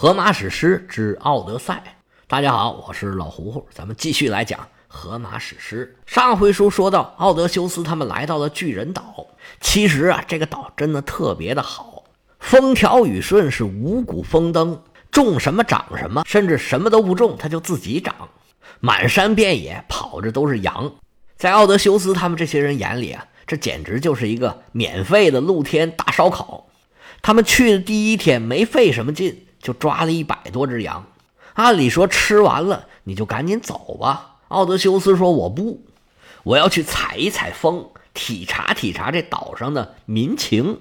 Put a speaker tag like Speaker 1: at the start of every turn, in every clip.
Speaker 1: 荷马史诗之《奥德赛》，大家好，我是老胡胡，咱们继续来讲荷马史诗。上回书说到，奥德修斯他们来到了巨人岛。其实啊，这个岛真的特别的好，风调雨顺，是五谷丰登，种什么长什么，甚至什么都不种，它就自己长。满山遍野跑着都是羊，在奥德修斯他们这些人眼里啊，这简直就是一个免费的露天大烧烤。他们去的第一天没费什么劲。就抓了一百多只羊，按理说吃完了你就赶紧走吧。奥德修斯说：“我不，我要去采一采风，体察体察这岛上的民情。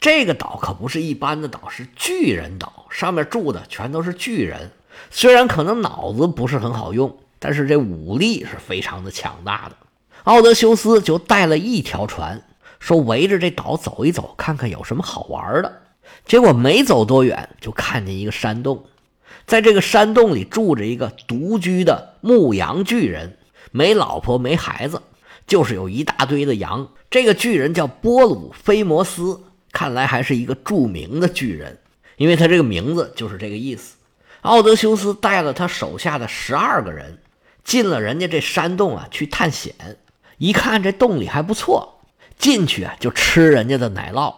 Speaker 1: 这个岛可不是一般的岛，是巨人岛，上面住的全都是巨人。虽然可能脑子不是很好用，但是这武力是非常的强大的。奥德修斯就带了一条船，说围着这岛走一走，看看有什么好玩的。”结果没走多远，就看见一个山洞，在这个山洞里住着一个独居的牧羊巨人，没老婆没孩子，就是有一大堆的羊。这个巨人叫波鲁菲摩斯，看来还是一个著名的巨人，因为他这个名字就是这个意思。奥德修斯带了他手下的十二个人，进了人家这山洞啊，去探险。一看这洞里还不错，进去啊就吃人家的奶酪。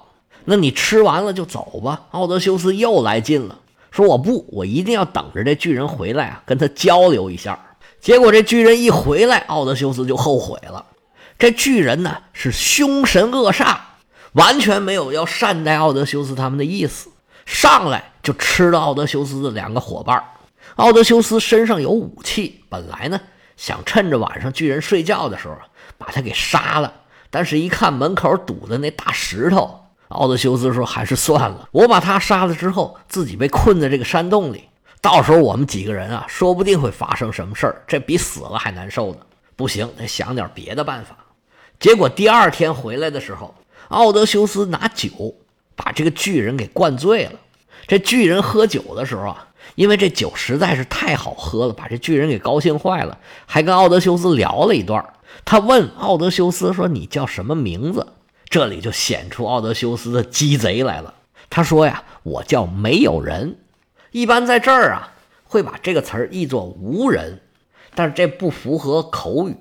Speaker 1: 那你吃完了就走吧。奥德修斯又来劲了，说我不，我一定要等着这巨人回来啊，跟他交流一下。结果这巨人一回来，奥德修斯就后悔了。这巨人呢是凶神恶煞，完全没有要善待奥德修斯他们的意思，上来就吃了奥德修斯的两个伙伴。奥德修斯身上有武器，本来呢想趁着晚上巨人睡觉的时候把他给杀了，但是一看门口堵的那大石头。奥德修斯说：“还是算了，我把他杀了之后，自己被困在这个山洞里，到时候我们几个人啊，说不定会发生什么事儿，这比死了还难受呢。不行，得想点别的办法。”结果第二天回来的时候，奥德修斯拿酒把这个巨人给灌醉了。这巨人喝酒的时候啊，因为这酒实在是太好喝了，把这巨人给高兴坏了，还跟奥德修斯聊了一段。他问奥德修斯说：“你叫什么名字？”这里就显出奥德修斯的鸡贼来了。他说呀：“我叫没有人。”一般在这儿啊，会把这个词儿译作无人，但是这不符合口语。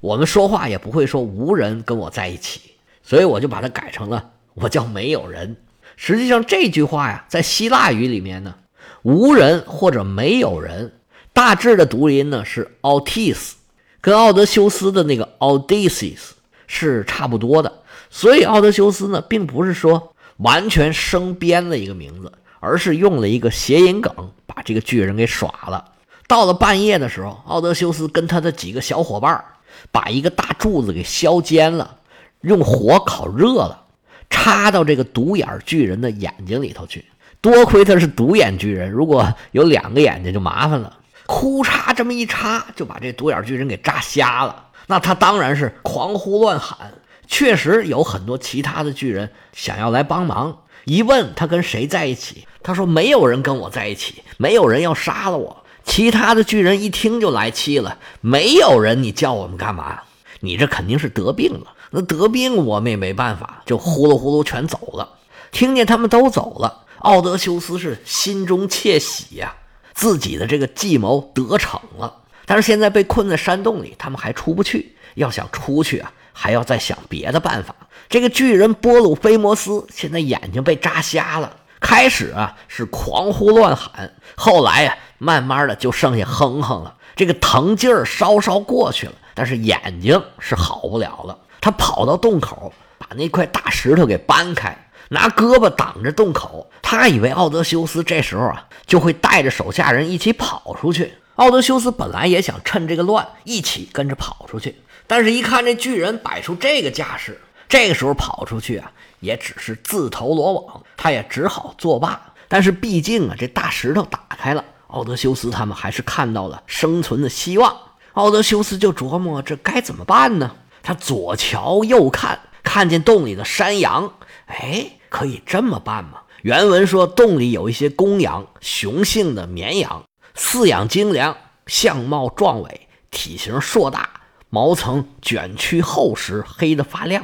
Speaker 1: 我们说话也不会说无人跟我在一起，所以我就把它改成了我叫没有人。实际上这句话呀，在希腊语里面呢，无人或者没有人，大致的读音呢是 autis，跟奥德修斯的那个 Odysseus 是差不多的。所以奥德修斯呢，并不是说完全生编了一个名字，而是用了一个谐音梗，把这个巨人给耍了。到了半夜的时候，奥德修斯跟他的几个小伙伴把一个大柱子给削尖了，用火烤热了，插到这个独眼巨人的眼睛里头去。多亏他是独眼巨人，如果有两个眼睛就麻烦了。哭嚓，这么一插，就把这独眼巨人给扎瞎了。那他当然是狂呼乱喊。确实有很多其他的巨人想要来帮忙。一问他跟谁在一起，他说没有人跟我在一起，没有人要杀了我。其他的巨人一听就来气了，没有人，你叫我们干嘛？你这肯定是得病了。那得病我们也没办法，就呼噜呼噜全走了。听见他们都走了，奥德修斯是心中窃喜呀，自己的这个计谋得逞了。但是现在被困在山洞里，他们还出不去。要想出去啊！还要再想别的办法。这个巨人波鲁菲摩斯现在眼睛被扎瞎了，开始啊是狂呼乱喊，后来呀慢慢的就剩下哼哼了。这个疼劲儿稍稍过去了，但是眼睛是好不了了。他跑到洞口，把那块大石头给搬开，拿胳膊挡着洞口。他以为奥德修斯这时候啊就会带着手下人一起跑出去。奥德修斯本来也想趁这个乱一起跟着跑出去。但是，一看这巨人摆出这个架势，这个时候跑出去啊，也只是自投罗网，他也只好作罢。但是，毕竟啊，这大石头打开了，奥德修斯他们还是看到了生存的希望。奥德修斯就琢磨这该怎么办呢？他左瞧右看，看见洞里的山羊，哎，可以这么办吗？原文说，洞里有一些公羊，雄性的绵羊，饲养精良，相貌壮伟，体型硕大。毛层卷曲厚实，黑的发亮。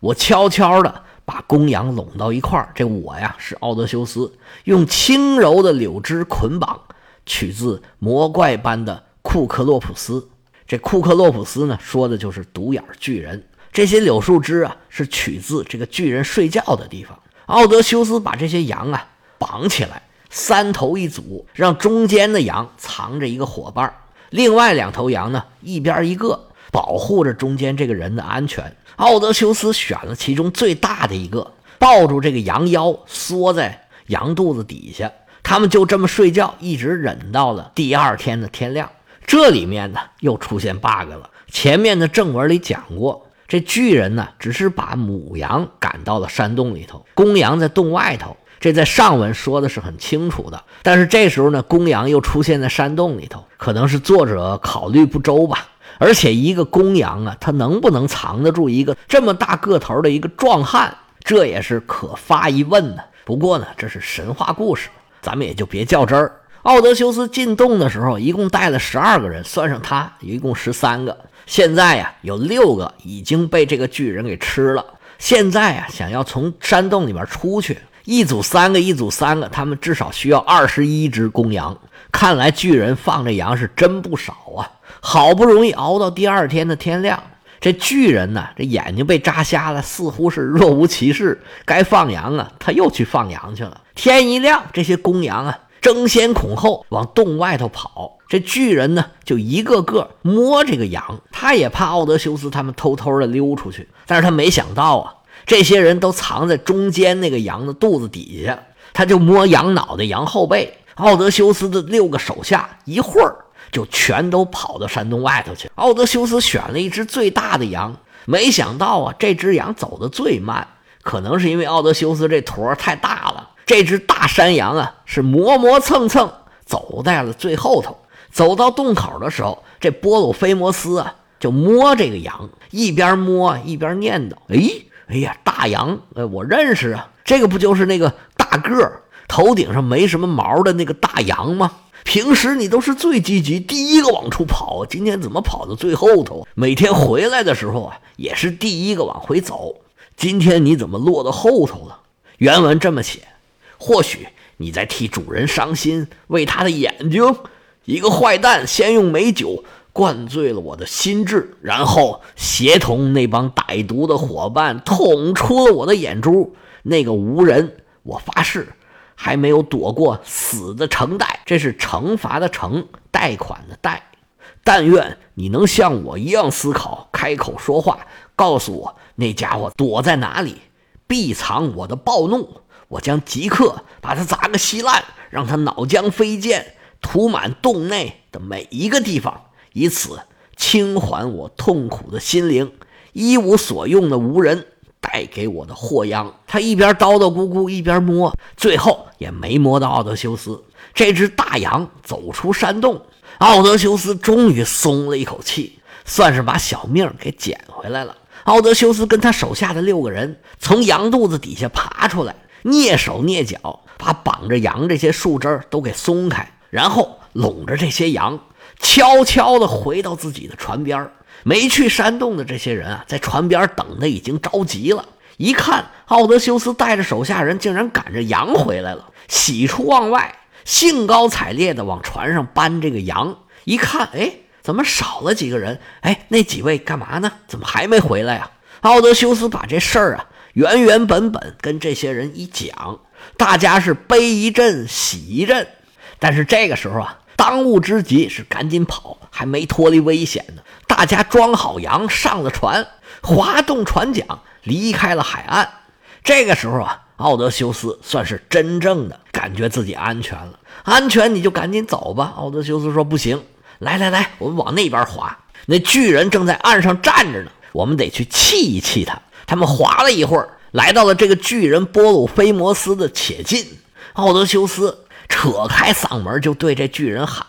Speaker 1: 我悄悄地把公羊拢到一块儿。这我呀是奥德修斯，用轻柔的柳枝捆绑，取自魔怪般的库克洛普斯。这库克洛普斯呢，说的就是独眼巨人。这些柳树枝啊，是取自这个巨人睡觉的地方。奥德修斯把这些羊啊绑起来，三头一组，让中间的羊藏着一个伙伴，另外两头羊呢一边一个，保护着中间这个人的安全。奥德修斯选了其中最大的一个，抱住这个羊腰，缩在羊肚子底下。他们就这么睡觉，一直忍到了第二天的天亮。这里面呢又出现 bug 了。前面的正文里讲过，这巨人呢只是把母羊赶到了山洞里头，公羊在洞外头。这在上文说的是很清楚的。但是这时候呢，公羊又出现在山洞里头，可能是作者考虑不周吧。而且一个公羊啊，它能不能藏得住一个这么大个头的一个壮汉，这也是可发一问呢。不过呢，这是神话故事，咱们也就别较真儿。奥德修斯进洞的时候，一共带了十二个人，算上他，一共十三个。现在呀，有六个已经被这个巨人给吃了。现在呀，想要从山洞里面出去，一组三个，一组三个，他们至少需要二十一只公羊。看来巨人放这羊是真不少啊！好不容易熬到第二天的天亮，这巨人呢，这眼睛被扎瞎了，似乎是若无其事。该放羊啊，他又去放羊去了。天一亮，这些公羊啊，争先恐后往洞外头跑。这巨人呢，就一个个摸这个羊，他也怕奥德修斯他们偷偷的溜出去。但是他没想到啊，这些人都藏在中间那个羊的肚子底下，他就摸羊脑袋、羊后背。奥德修斯的六个手下一会儿就全都跑到山洞外头去。奥德修斯选了一只最大的羊，没想到啊，这只羊走得最慢，可能是因为奥德修斯这坨太大了。这只大山羊啊，是磨磨蹭蹭走在了最后头。走到洞口的时候，这波鲁菲摩斯啊就摸这个羊，一边摸一边念叨：“哎，哎呀，大羊，哎，我认识啊，这个不就是那个大个儿？”头顶上没什么毛的那个大羊吗？平时你都是最积极，第一个往出跑，今天怎么跑到最后头？每天回来的时候啊，也是第一个往回走，今天你怎么落到后头了？原文这么写：或许你在替主人伤心，为他的眼睛。一个坏蛋先用美酒灌醉了我的心智，然后协同那帮歹毒的伙伴捅出了我的眼珠。那个无人，我发誓。还没有躲过死的橙贷，这是惩罚的惩，贷款的贷。但愿你能像我一样思考，开口说话，告诉我那家伙躲在哪里，必藏我的暴怒。我将即刻把他砸个稀烂，让他脑浆飞溅，涂满洞内的每一个地方，以此轻缓我痛苦的心灵。一无所用的无人。带给我的祸殃。他一边叨叨咕咕，一边摸，最后也没摸到奥德修斯。这只大羊走出山洞，奥德修斯终于松了一口气，算是把小命给捡回来了。奥德修斯跟他手下的六个人从羊肚子底下爬出来，蹑手蹑脚把绑着羊这些树枝都给松开，然后拢着这些羊，悄悄地回到自己的船边儿。没去山洞的这些人啊，在船边等的已经着急了。一看奥德修斯带着手下人竟然赶着羊回来了，喜出望外，兴高采烈地往船上搬这个羊。一看，哎，怎么少了几个人？哎，那几位干嘛呢？怎么还没回来呀？奥德修斯把这事儿啊原原本本跟这些人一讲，大家是悲一阵，喜一阵。但是这个时候啊，当务之急是赶紧跑，还没脱离危险呢。大家装好羊，上了船，划动船桨，离开了海岸。这个时候啊，奥德修斯算是真正的感觉自己安全了。安全，你就赶紧走吧。奥德修斯说：“不行，来来来，我们往那边划。那巨人正在岸上站着呢，我们得去气一气他。”他们划了一会儿，来到了这个巨人波鲁菲摩斯的且近。奥德修斯扯开嗓门就对这巨人喊：“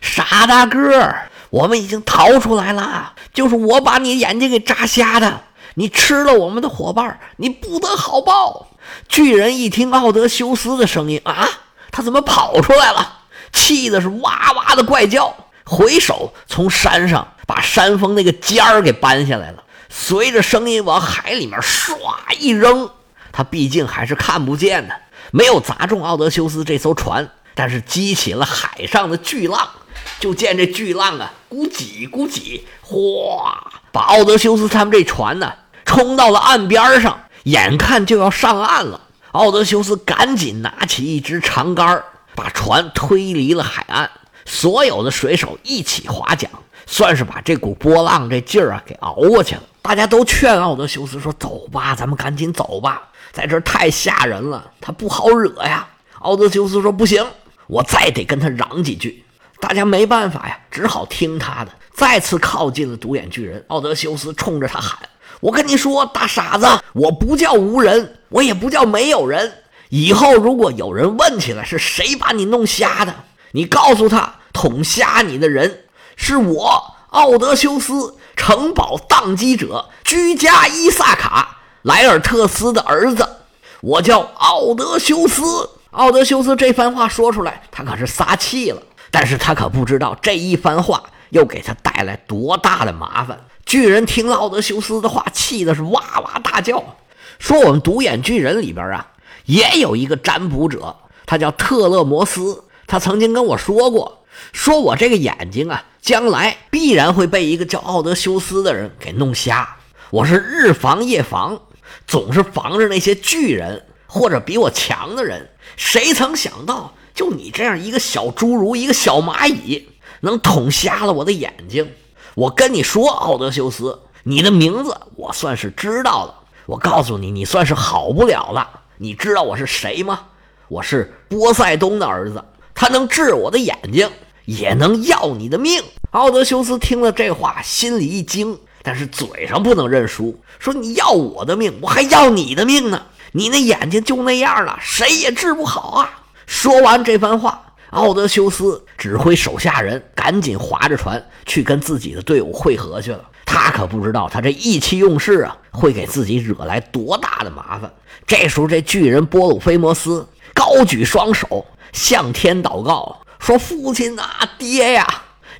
Speaker 1: 傻大个儿！”我们已经逃出来了，就是我把你眼睛给扎瞎的。你吃了我们的伙伴，你不得好报。巨人一听奥德修斯的声音啊，他怎么跑出来了？气的是哇哇的怪叫，回手从山上把山峰那个尖儿给搬下来了，随着声音往海里面唰一扔，他毕竟还是看不见的，没有砸中奥德修斯这艘船，但是激起了海上的巨浪。就见这巨浪啊，咕叽咕叽，哗，把奥德修斯他们这船呢冲到了岸边上，眼看就要上岸了。奥德修斯赶紧拿起一支长杆，把船推离了海岸。所有的水手一起划桨，算是把这股波浪这劲儿啊给熬过去了。大家都劝奥德修斯说：“走吧，咱们赶紧走吧，在这儿太吓人了，他不好惹呀。”奥德修斯说：“不行，我再得跟他嚷几句。”大家没办法呀，只好听他的。再次靠近了独眼巨人，奥德修斯冲着他喊：“我跟你说，大傻子，我不叫无人，我也不叫没有人。以后如果有人问起来是谁把你弄瞎的，你告诉他，捅瞎你的人是我，奥德修斯，城堡宕机者居家伊萨卡莱尔特斯的儿子，我叫奥德修斯。奥德修斯这番话说出来，他可是撒气了。但是他可不知道这一番话又给他带来多大的麻烦。巨人听了奥德修斯的话，气的是哇哇大叫，说：“我们独眼巨人里边啊，也有一个占卜者，他叫特勒摩斯。他曾经跟我说过，说我这个眼睛啊，将来必然会被一个叫奥德修斯的人给弄瞎。我是日防夜防，总是防着那些巨人或者比我强的人。谁曾想到？”就你这样一个小侏儒，一个小蚂蚁，能捅瞎了我的眼睛？我跟你说，奥德修斯，你的名字我算是知道了。我告诉你，你算是好不了了。你知道我是谁吗？我是波塞冬的儿子，他能治我的眼睛，也能要你的命。奥德修斯听了这话，心里一惊，但是嘴上不能认输，说你要我的命，我还要你的命呢。你那眼睛就那样了，谁也治不好啊。说完这番话，奥德修斯指挥手下人赶紧划着船去跟自己的队伍会合去了。他可不知道，他这意气用事啊，会给自己惹来多大的麻烦。这时候，这巨人波鲁菲摩斯高举双手向天祷告，说：“父亲啊，爹呀，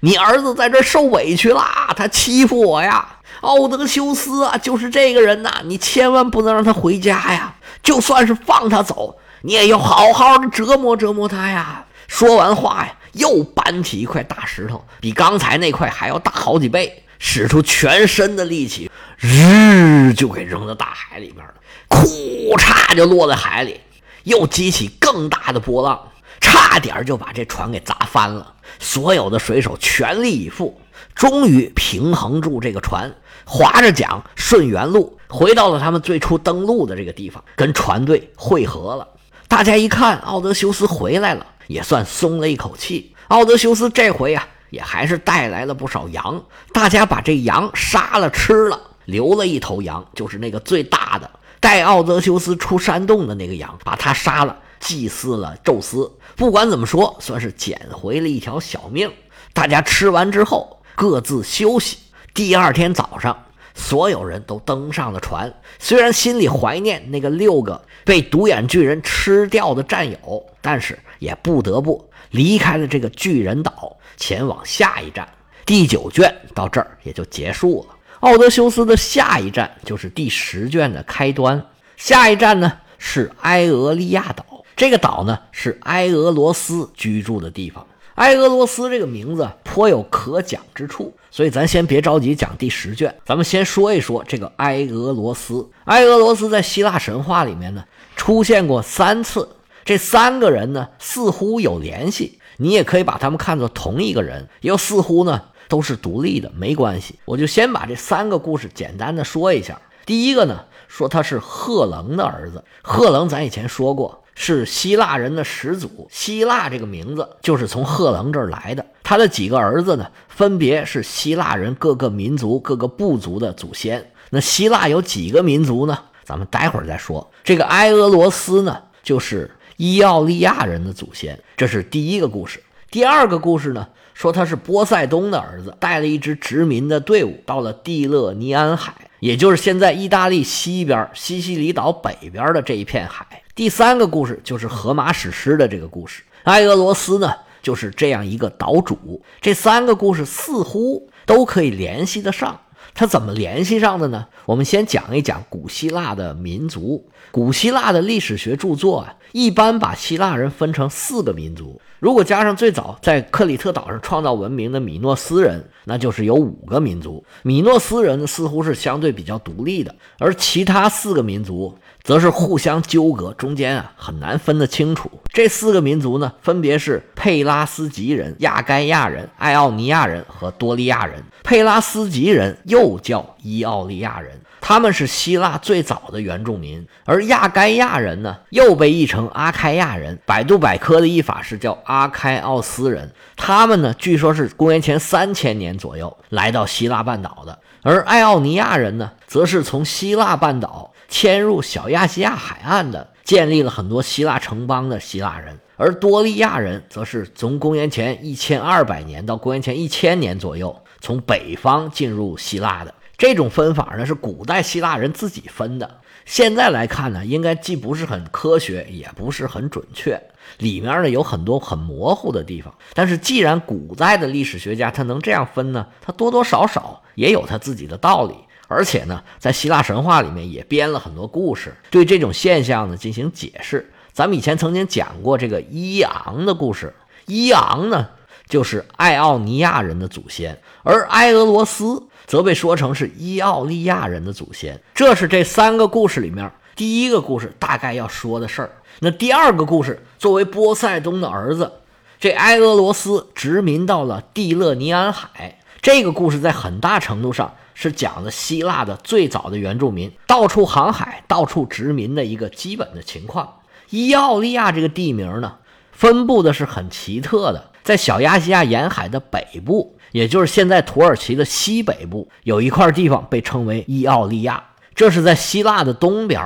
Speaker 1: 你儿子在这受委屈啦，他欺负我呀！奥德修斯啊，就是这个人呐，你千万不能让他回家呀！就算是放他走。”你也要好好的折磨折磨他呀！说完话呀，又搬起一块大石头，比刚才那块还要大好几倍，使出全身的力气，日就给扔到大海里边了。库嚓就落在海里，又激起更大的波浪，差点就把这船给砸翻了。所有的水手全力以赴，终于平衡住这个船，划着桨顺原路回到了他们最初登陆的这个地方，跟船队汇合了。大家一看奥德修斯回来了，也算松了一口气。奥德修斯这回啊，也还是带来了不少羊。大家把这羊杀了吃了，留了一头羊，就是那个最大的，带奥德修斯出山洞的那个羊，把他杀了，祭祀了宙斯。不管怎么说，算是捡回了一条小命。大家吃完之后，各自休息。第二天早上。所有人都登上了船，虽然心里怀念那个六个被独眼巨人吃掉的战友，但是也不得不离开了这个巨人岛，前往下一站。第九卷到这儿也就结束了。奥德修斯的下一站就是第十卷的开端。下一站呢是埃俄利亚岛，这个岛呢是埃俄罗斯居住的地方。埃俄罗斯这个名字颇有可讲之处，所以咱先别着急讲第十卷，咱们先说一说这个埃俄罗斯。埃俄罗斯在希腊神话里面呢出现过三次，这三个人呢似乎有联系，你也可以把他们看作同一个人，又似乎呢都是独立的，没关系。我就先把这三个故事简单的说一下。第一个呢，说他是赫棱的儿子，赫棱咱以前说过。是希腊人的始祖，希腊这个名字就是从赫棱这儿来的。他的几个儿子呢，分别是希腊人各个民族、各个部族的祖先。那希腊有几个民族呢？咱们待会儿再说。这个埃俄罗斯呢，就是伊奥利亚人的祖先。这是第一个故事。第二个故事呢，说他是波塞冬的儿子，带了一支殖民的队伍到了蒂勒尼安海，也就是现在意大利西边西西里岛北边的这一片海。第三个故事就是荷马史诗的这个故事，埃俄罗斯呢就是这样一个岛主。这三个故事似乎都可以联系得上，它怎么联系上的呢？我们先讲一讲古希腊的民族。古希腊的历史学著作啊，一般把希腊人分成四个民族。如果加上最早在克里特岛上创造文明的米诺斯人，那就是有五个民族。米诺斯人似乎是相对比较独立的，而其他四个民族则是互相纠葛，中间啊很难分得清楚。这四个民族呢，分别是佩拉斯吉人、亚该亚人、艾奥尼亚人和多利亚人。佩拉斯吉人又叫伊奥利亚人。他们是希腊最早的原住民，而亚该亚人呢，又被译成阿开亚人。百度百科的译法是叫阿开奥斯人。他们呢，据说是公元前三千年左右来到希腊半岛的。而艾奥尼亚人呢，则是从希腊半岛迁入小亚细亚海岸的，建立了很多希腊城邦的希腊人。而多利亚人则是从公元前一千二百年到公元前一千年左右，从北方进入希腊的。这种分法呢是古代希腊人自己分的，现在来看呢，应该既不是很科学，也不是很准确，里面呢有很多很模糊的地方。但是既然古代的历史学家他能这样分呢，他多多少少也有他自己的道理。而且呢，在希腊神话里面也编了很多故事，对这种现象呢进行解释。咱们以前曾经讲过这个伊昂的故事，伊昂呢就是爱奥尼亚人的祖先，而埃俄罗斯。则被说成是伊奥利亚人的祖先，这是这三个故事里面第一个故事大概要说的事儿。那第二个故事，作为波塞冬的儿子，这埃俄罗斯殖民到了蒂勒尼安海。这个故事在很大程度上是讲的希腊的最早的原住民到处航海、到处殖民的一个基本的情况。伊奥利亚这个地名呢，分布的是很奇特的，在小亚细亚沿海的北部。也就是现在土耳其的西北部有一块地方被称为伊奥利亚，这是在希腊的东边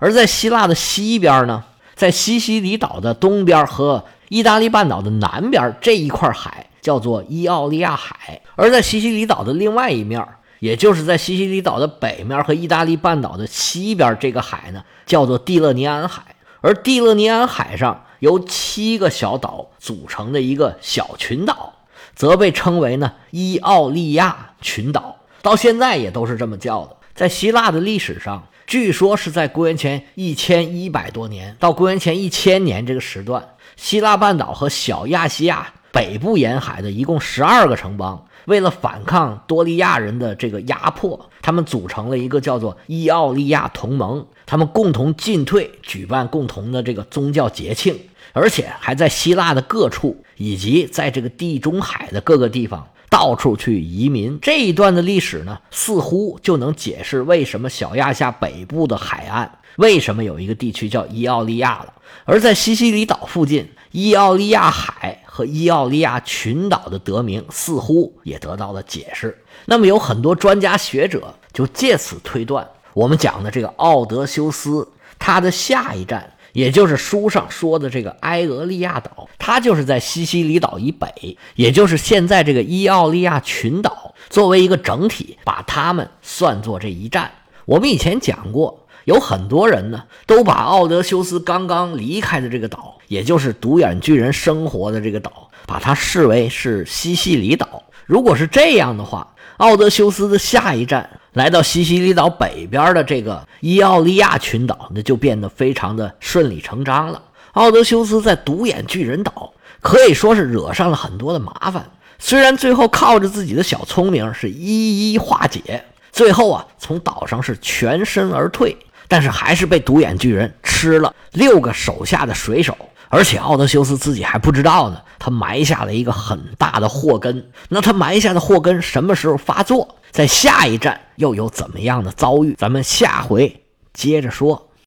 Speaker 1: 而在希腊的西边呢，在西西里岛的东边和意大利半岛的南边这一块海叫做伊奥利亚海，而在西西里岛的另外一面，也就是在西西里岛的北面和意大利半岛的西边这个海呢，叫做蒂勒尼安海，而蒂勒尼安海上由七个小岛组成的一个小群岛。则被称为呢伊奥利亚群岛，到现在也都是这么叫的。在希腊的历史上，据说是在公元前一千一百多年到公元前一千年这个时段，希腊半岛和小亚细亚北部沿海的一共十二个城邦，为了反抗多利亚人的这个压迫，他们组成了一个叫做伊奥利亚同盟，他们共同进退，举办共同的这个宗教节庆。而且还在希腊的各处，以及在这个地中海的各个地方到处去移民。这一段的历史呢，似乎就能解释为什么小亚细亚北部的海岸为什么有一个地区叫伊奥利亚了。而在西西里岛附近，伊奥利亚海和伊奥利亚群岛的得名似乎也得到了解释。那么，有很多专家学者就借此推断，我们讲的这个奥德修斯，他的下一站。也就是书上说的这个埃俄利亚岛，它就是在西西里岛以北，也就是现在这个伊奥利亚群岛，作为一个整体，把它们算作这一站。我们以前讲过，有很多人呢，都把奥德修斯刚刚离开的这个岛，也就是独眼巨人生活的这个岛，把它视为是西西里岛。如果是这样的话，奥德修斯的下一站。来到西西里岛北边的这个伊奥利亚群岛，那就变得非常的顺理成章了。奥德修斯在独眼巨人岛可以说是惹上了很多的麻烦，虽然最后靠着自己的小聪明是一一化解，最后啊从岛上是全身而退，但是还是被独眼巨人吃了六个手下的水手，而且奥德修斯自己还不知道呢，他埋下了一个很大的祸根。那他埋下的祸根什么时候发作？在下一站又有怎么样的遭遇？咱们下回接着说。